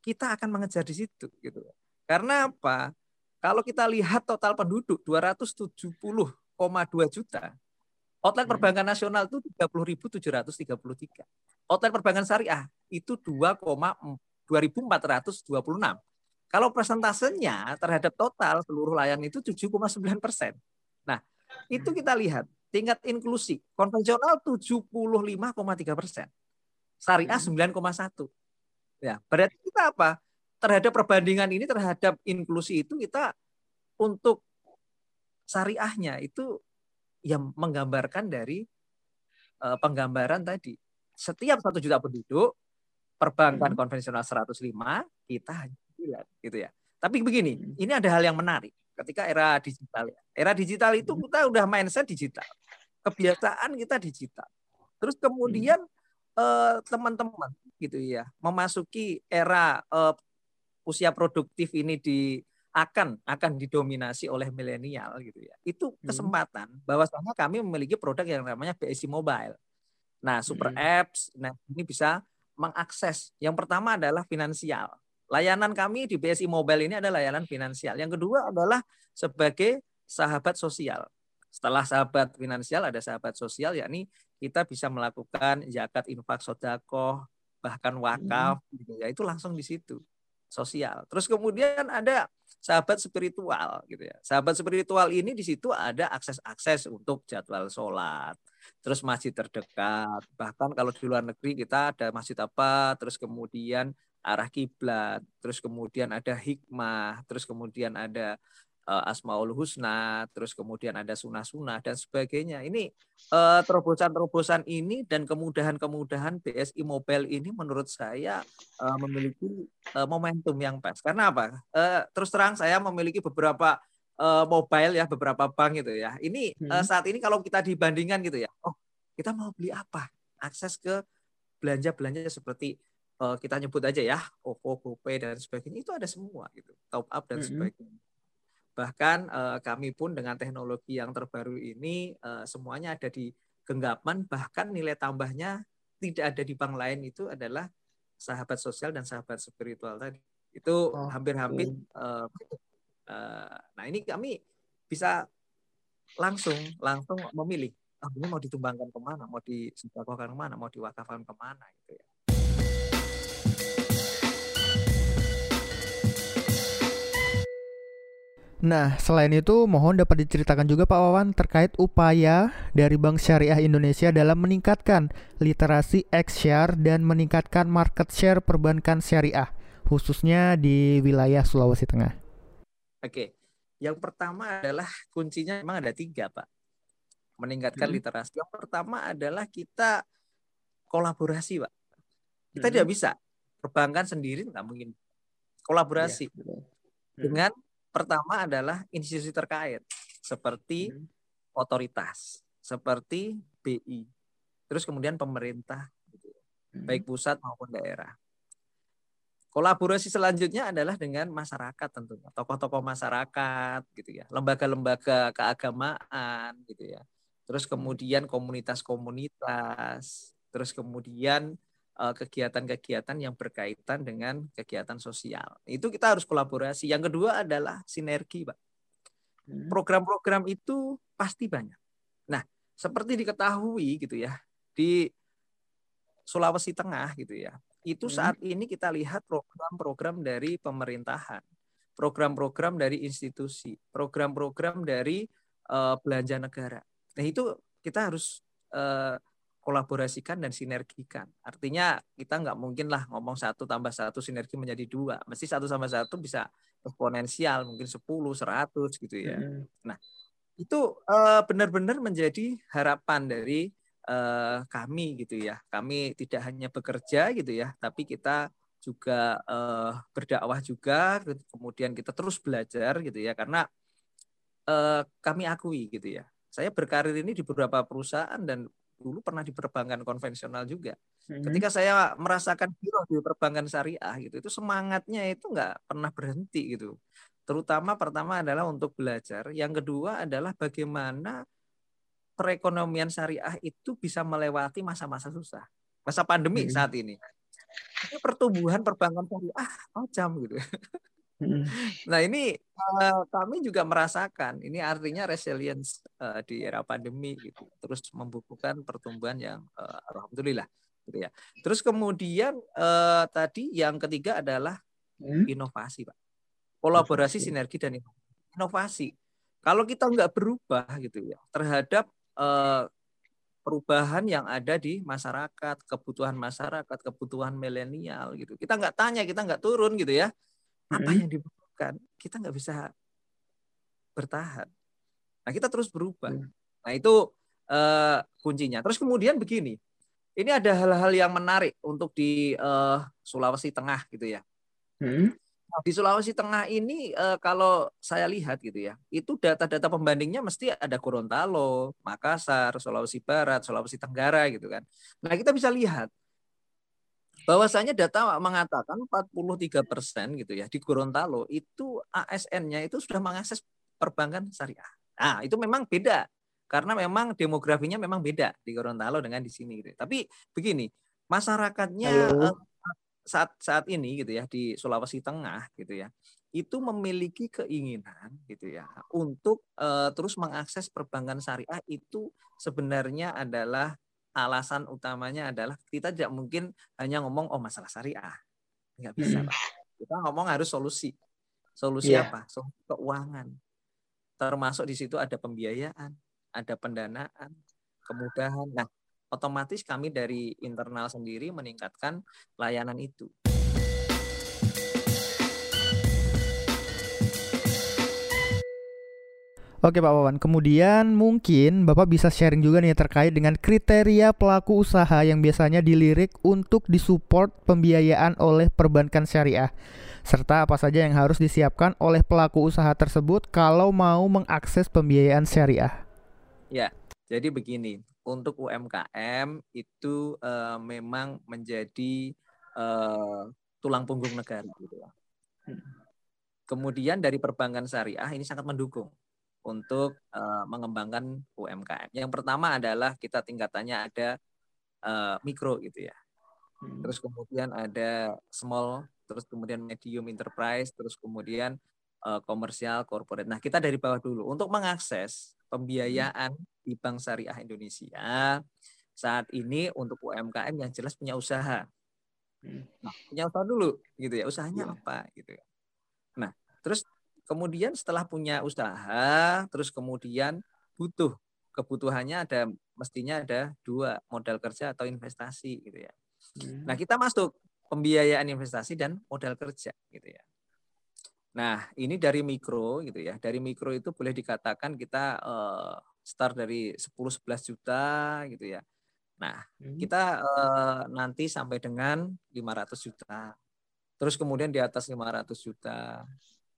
kita akan mengejar di situ gitu. Karena apa? Kalau kita lihat total penduduk 270 juta. Outlet hmm. perbankan nasional itu 30.733. Outlet perbankan syariah itu 2,2426. Kalau persentasenya terhadap total seluruh layanan itu 7,9 persen. Nah, itu hmm. kita lihat tingkat inklusi konvensional 75,3 persen, syariah 9,1. Hmm. Ya, berarti kita apa? Terhadap perbandingan ini terhadap inklusi itu kita untuk syariahnya itu yang menggambarkan dari uh, penggambaran tadi. Setiap satu juta penduduk, perbankan hmm. konvensional 105, kita hanya 9 gitu ya. Tapi begini, hmm. ini ada hal yang menarik ketika era digital ya. Era digital itu hmm. kita udah mindset digital. Kebiasaan kita digital. Terus kemudian hmm. teman-teman gitu ya, memasuki era uh, usia produktif ini di akan akan didominasi oleh milenial gitu ya. Itu hmm. kesempatan hmm. bahwasanya kami memiliki produk yang namanya BSI Mobile. Nah, super hmm. apps, nah ini bisa mengakses. Yang pertama adalah finansial. Layanan kami di BSI Mobile ini adalah layanan finansial. Yang kedua adalah sebagai sahabat sosial. Setelah sahabat finansial ada sahabat sosial yakni kita bisa melakukan zakat, infak, sodakoh, bahkan wakaf hmm. gitu ya. Itu langsung di situ sosial. Terus kemudian ada sahabat spiritual gitu ya. Sahabat spiritual ini di situ ada akses-akses untuk jadwal sholat, terus masjid terdekat. Bahkan kalau di luar negeri kita ada masjid apa, terus kemudian arah kiblat, terus kemudian ada hikmah, terus kemudian ada uh, Asmaul Husna, terus kemudian ada sunah-sunah dan sebagainya. Ini uh, terobosan-terobosan ini dan kemudahan-kemudahan BSI Mobile ini menurut saya uh, memiliki uh, momentum yang pas. Karena apa? Uh, terus terang saya memiliki beberapa uh, mobile ya, beberapa bank gitu ya. Ini hmm. uh, saat ini kalau kita dibandingkan gitu ya, oh kita mau beli apa? Akses ke belanja-belanja seperti uh, kita nyebut aja ya, OVO, GoPay dan sebagainya itu ada semua gitu, top up dan hmm. sebagainya Bahkan uh, kami pun dengan teknologi yang terbaru ini uh, semuanya ada di genggaman, bahkan nilai tambahnya tidak ada di bank lain itu adalah sahabat sosial dan sahabat spiritual tadi. Itu hampir-hampir oh, uh, uh, nah ini kami bisa langsung langsung memilih oh, ini mau ditumbangkan ke mana, mau disedekahkan ke mana, mau diwakafkan ke mana gitu ya. Nah, selain itu, mohon dapat diceritakan juga Pak Wawan terkait upaya dari Bank Syariah Indonesia dalam meningkatkan literasi X-share dan meningkatkan market share perbankan syariah, khususnya di wilayah Sulawesi Tengah. Oke, yang pertama adalah kuncinya memang ada tiga, Pak. Meningkatkan hmm. literasi. Yang pertama adalah kita kolaborasi, Pak. Kita hmm. tidak bisa perbankan sendiri nggak mungkin kolaborasi ya, hmm. dengan Pertama adalah institusi terkait seperti hmm. otoritas, seperti BI, terus kemudian pemerintah, gitu. hmm. baik pusat maupun daerah. Kolaborasi selanjutnya adalah dengan masyarakat tentunya, tokoh-tokoh masyarakat, gitu ya, lembaga-lembaga keagamaan, gitu ya. Terus kemudian komunitas-komunitas, terus kemudian kegiatan-kegiatan yang berkaitan dengan kegiatan sosial. Itu kita harus kolaborasi. Yang kedua adalah sinergi, Pak. Hmm. Program-program itu pasti banyak. Nah, seperti diketahui gitu ya, di Sulawesi Tengah gitu ya. Itu hmm. saat ini kita lihat program-program dari pemerintahan, program-program dari institusi, program-program dari uh, belanja negara. Nah, itu kita harus uh, kolaborasikan dan sinergikan. Artinya kita nggak mungkin lah ngomong satu tambah satu sinergi menjadi dua. Mesti satu sama satu bisa eksponensial, mungkin 10, 100 gitu ya. Hmm. Nah, itu uh, benar-benar menjadi harapan dari uh, kami gitu ya. Kami tidak hanya bekerja gitu ya, tapi kita juga uh, berdakwah juga, kemudian kita terus belajar gitu ya, karena uh, kami akui gitu ya. Saya berkarir ini di beberapa perusahaan dan dulu pernah di perbankan konvensional juga. Hmm. Ketika saya merasakan hero di perbankan syariah gitu, itu semangatnya itu nggak pernah berhenti gitu. Terutama pertama adalah untuk belajar, yang kedua adalah bagaimana perekonomian syariah itu bisa melewati masa-masa susah, masa pandemi hmm. saat ini. Ini pertumbuhan perbankan syariah macam gitu. Hmm. Nah ini uh, kami juga merasakan ini artinya resilience uh, di era pandemi gitu terus membukukan pertumbuhan yang uh, alhamdulillah gitu ya. Terus kemudian uh, tadi yang ketiga adalah hmm. inovasi pak, kolaborasi sinergi dan inovasi. Kalau kita nggak berubah gitu ya terhadap uh, perubahan yang ada di masyarakat, kebutuhan masyarakat, kebutuhan milenial gitu. Kita nggak tanya, kita nggak turun gitu ya apa yang dibutuhkan? Kita nggak bisa bertahan. Nah kita terus berubah. Mm. nah itu uh, kuncinya. Terus kemudian begini ini ada hal-hal yang menarik untuk di uh, Sulawesi Tengah gitu ya. Hmm. di Sulawesi Tengah ini uh, kalau saya lihat gitu ya itu data-data pembandingnya mesti ada Gorontalo Makassar Sulawesi Barat Sulawesi Tenggara gitu kan. Nah kita bisa lihat bahwasanya data mengatakan 43 persen gitu ya di Gorontalo itu ASN-nya itu sudah mengakses perbankan syariah. Nah itu memang beda karena memang demografinya memang beda di Gorontalo dengan di sini gitu. Tapi begini, Masyarakatnya uh, saat saat ini gitu ya di Sulawesi Tengah gitu ya itu memiliki keinginan gitu ya untuk uh, terus mengakses perbankan syariah itu sebenarnya adalah alasan utamanya adalah kita tidak mungkin hanya ngomong oh masalah syariah. Nggak bisa Pak. kita ngomong harus solusi. Solusi yeah. apa? Solusi keuangan. Termasuk di situ ada pembiayaan ada pendanaan kemudahan. Nah otomatis kami dari internal sendiri meningkatkan layanan itu Oke Pak Wawan, kemudian mungkin Bapak bisa sharing juga nih terkait dengan kriteria pelaku usaha yang biasanya dilirik untuk disupport pembiayaan oleh perbankan syariah. Serta apa saja yang harus disiapkan oleh pelaku usaha tersebut kalau mau mengakses pembiayaan syariah. Ya, jadi begini, untuk UMKM itu uh, memang menjadi uh, tulang punggung negara gitu ya. Kemudian dari perbankan syariah ini sangat mendukung untuk uh, mengembangkan UMKM. Yang pertama adalah kita tingkatannya ada uh, mikro gitu ya. Hmm. Terus kemudian ada small, terus kemudian medium enterprise, terus kemudian uh, komersial corporate. Nah, kita dari bawah dulu untuk mengakses pembiayaan di Bank Syariah Indonesia saat ini untuk UMKM yang jelas punya usaha. Hmm. Nah, punya usaha dulu gitu ya. Usahanya yeah. apa gitu ya. Nah, terus Kemudian setelah punya usaha, terus kemudian butuh kebutuhannya ada mestinya ada dua modal kerja atau investasi gitu ya. Hmm. Nah kita masuk pembiayaan investasi dan modal kerja gitu ya. Nah ini dari mikro gitu ya. Dari mikro itu boleh dikatakan kita uh, start dari 10-11 juta gitu ya. Nah hmm. kita uh, nanti sampai dengan 500 juta. Terus kemudian di atas 500 juta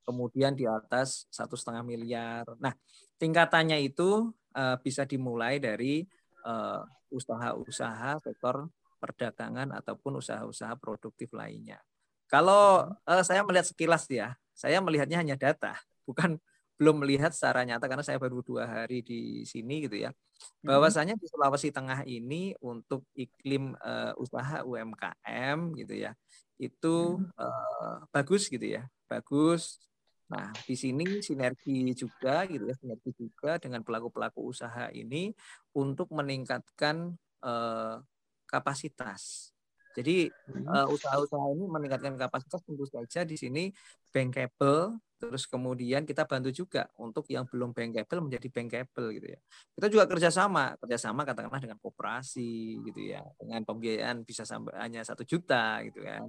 kemudian di atas satu setengah miliar. Nah, tingkatannya itu uh, bisa dimulai dari eh, usaha-usaha sektor perdagangan ataupun usaha-usaha produktif lainnya. Kalau uh, saya melihat sekilas ya, saya melihatnya hanya data, bukan belum melihat secara nyata karena saya baru dua hari di sini gitu ya. Hmm. Bahwasanya di Sulawesi Tengah ini untuk iklim uh, usaha UMKM gitu ya, itu uh, bagus gitu ya, bagus Nah, di sini sinergi juga gitu ya, sinergi juga dengan pelaku-pelaku usaha ini untuk meningkatkan uh, kapasitas. Jadi uh, usaha-usaha ini meningkatkan kapasitas tentu saja di sini bankable terus kemudian kita bantu juga untuk yang belum bankable menjadi bankable gitu ya. Kita juga kerjasama, kerjasama katakanlah dengan koperasi gitu ya, dengan pembiayaan bisa sampai hanya satu juta gitu kan.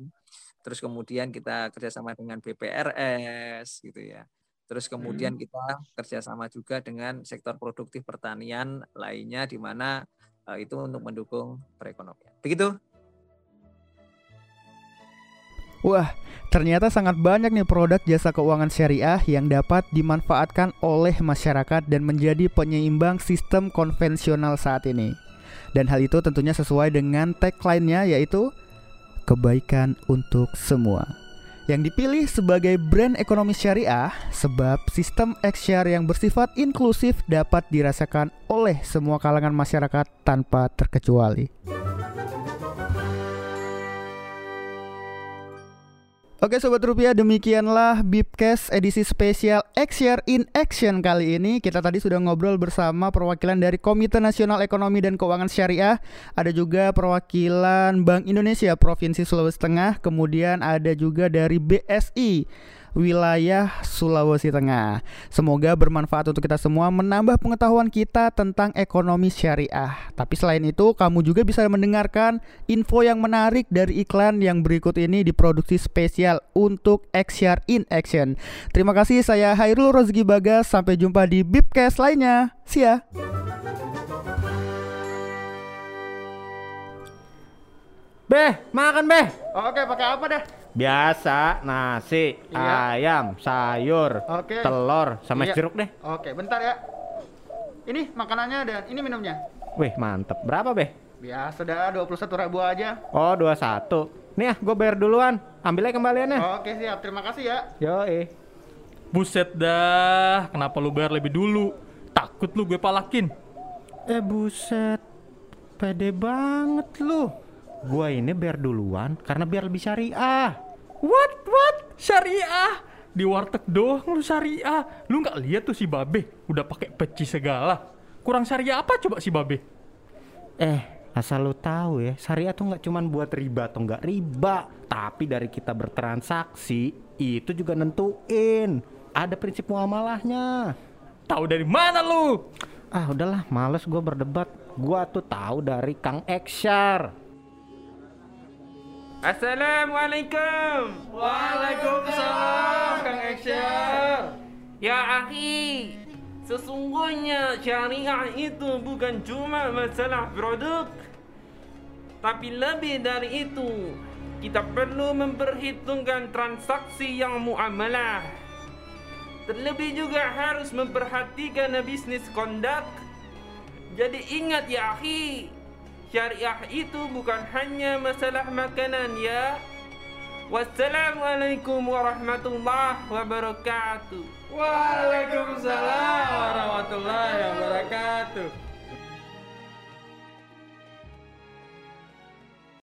Terus kemudian kita kerjasama dengan BPRS gitu ya. Terus kemudian hmm. kita kerjasama juga dengan sektor produktif pertanian lainnya di mana uh, itu untuk mendukung perekonomian. Begitu. Wah, ternyata sangat banyak nih produk jasa keuangan syariah yang dapat dimanfaatkan oleh masyarakat dan menjadi penyeimbang sistem konvensional saat ini. Dan hal itu tentunya sesuai dengan tagline-nya yaitu kebaikan untuk semua. Yang dipilih sebagai brand ekonomi syariah sebab sistem XR yang bersifat inklusif dapat dirasakan oleh semua kalangan masyarakat tanpa terkecuali. Oke Sobat Rupiah demikianlah Bipcast edisi spesial X-Share in Action kali ini. Kita tadi sudah ngobrol bersama perwakilan dari Komite Nasional Ekonomi dan Keuangan Syariah. Ada juga perwakilan Bank Indonesia Provinsi Sulawesi Tengah. Kemudian ada juga dari BSI wilayah Sulawesi Tengah. Semoga bermanfaat untuk kita semua menambah pengetahuan kita tentang ekonomi syariah. Tapi selain itu, kamu juga bisa mendengarkan info yang menarik dari iklan yang berikut ini diproduksi spesial untuk XR in Action. Terima kasih saya Hairul Rozgi Bagas. Sampai jumpa di Bipcast lainnya. See ya. Beh, makan beh. Oke, pakai apa dah? Biasa, nasi, iya. ayam, sayur, Oke. telur, sama iya. jeruk deh. Oke, bentar ya. Ini makanannya dan ini minumnya. Wih, mantep. Berapa, Beh? Biasa dah, 21 ribu aja. Oh, 21. Nih ya, gue bayar duluan. Ambil aja kembaliannya. Oke, siap. Terima kasih ya. Yo, eh. Buset dah, kenapa lu bayar lebih dulu? Takut lu gue palakin. Eh, buset. Pede banget lu. Gua ini biar duluan karena biar lebih syariah. What? What? Syariah? Di warteg doang lu syariah. Lu nggak lihat tuh si Babe udah pakai peci segala. Kurang syariah apa coba si Babe? Eh, asal lu tahu ya, syariah tuh nggak cuman buat riba atau nggak riba, tapi dari kita bertransaksi itu juga nentuin. Ada prinsip muamalahnya. Tahu dari mana lu? Ah, udahlah, males gua berdebat. Gua tuh tahu dari Kang Eksyar. Assalamualaikum. Waalaikumsalam Kang Eksyar. Ya akhi, sesungguhnya syariah itu bukan cuma masalah produk, tapi lebih dari itu, kita perlu memperhitungkan transaksi yang muamalah. Terlebih juga harus memperhatikan bisnis conduct. Jadi ingat ya akhi, Syariah itu bukan hanya masalah makanan ya. Wassalamualaikum warahmatullahi wabarakatuh. Waalaikumsalam warahmatullahi wabarakatuh.